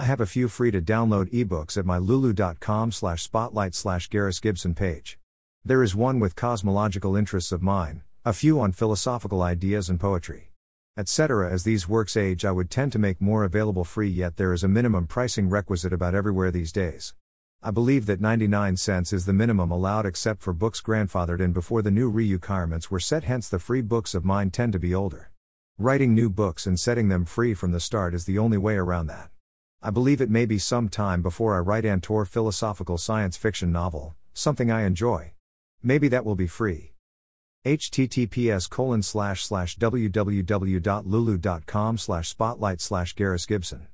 I have a few free to download ebooks at my lulu.com slash spotlight slash Garris Gibson page. There is one with cosmological interests of mine, a few on philosophical ideas and poetry. Etc. As these works age, I would tend to make more available free, yet there is a minimum pricing requisite about everywhere these days. I believe that 99 cents is the minimum allowed except for books grandfathered in before the new requirements were set, hence, the free books of mine tend to be older. Writing new books and setting them free from the start is the only way around that. I believe it may be some time before I write an Tor philosophical science fiction novel, something I enjoy. Maybe that will be free. https colon slash slash www.lulu.com slash spotlight slash Garris Gibson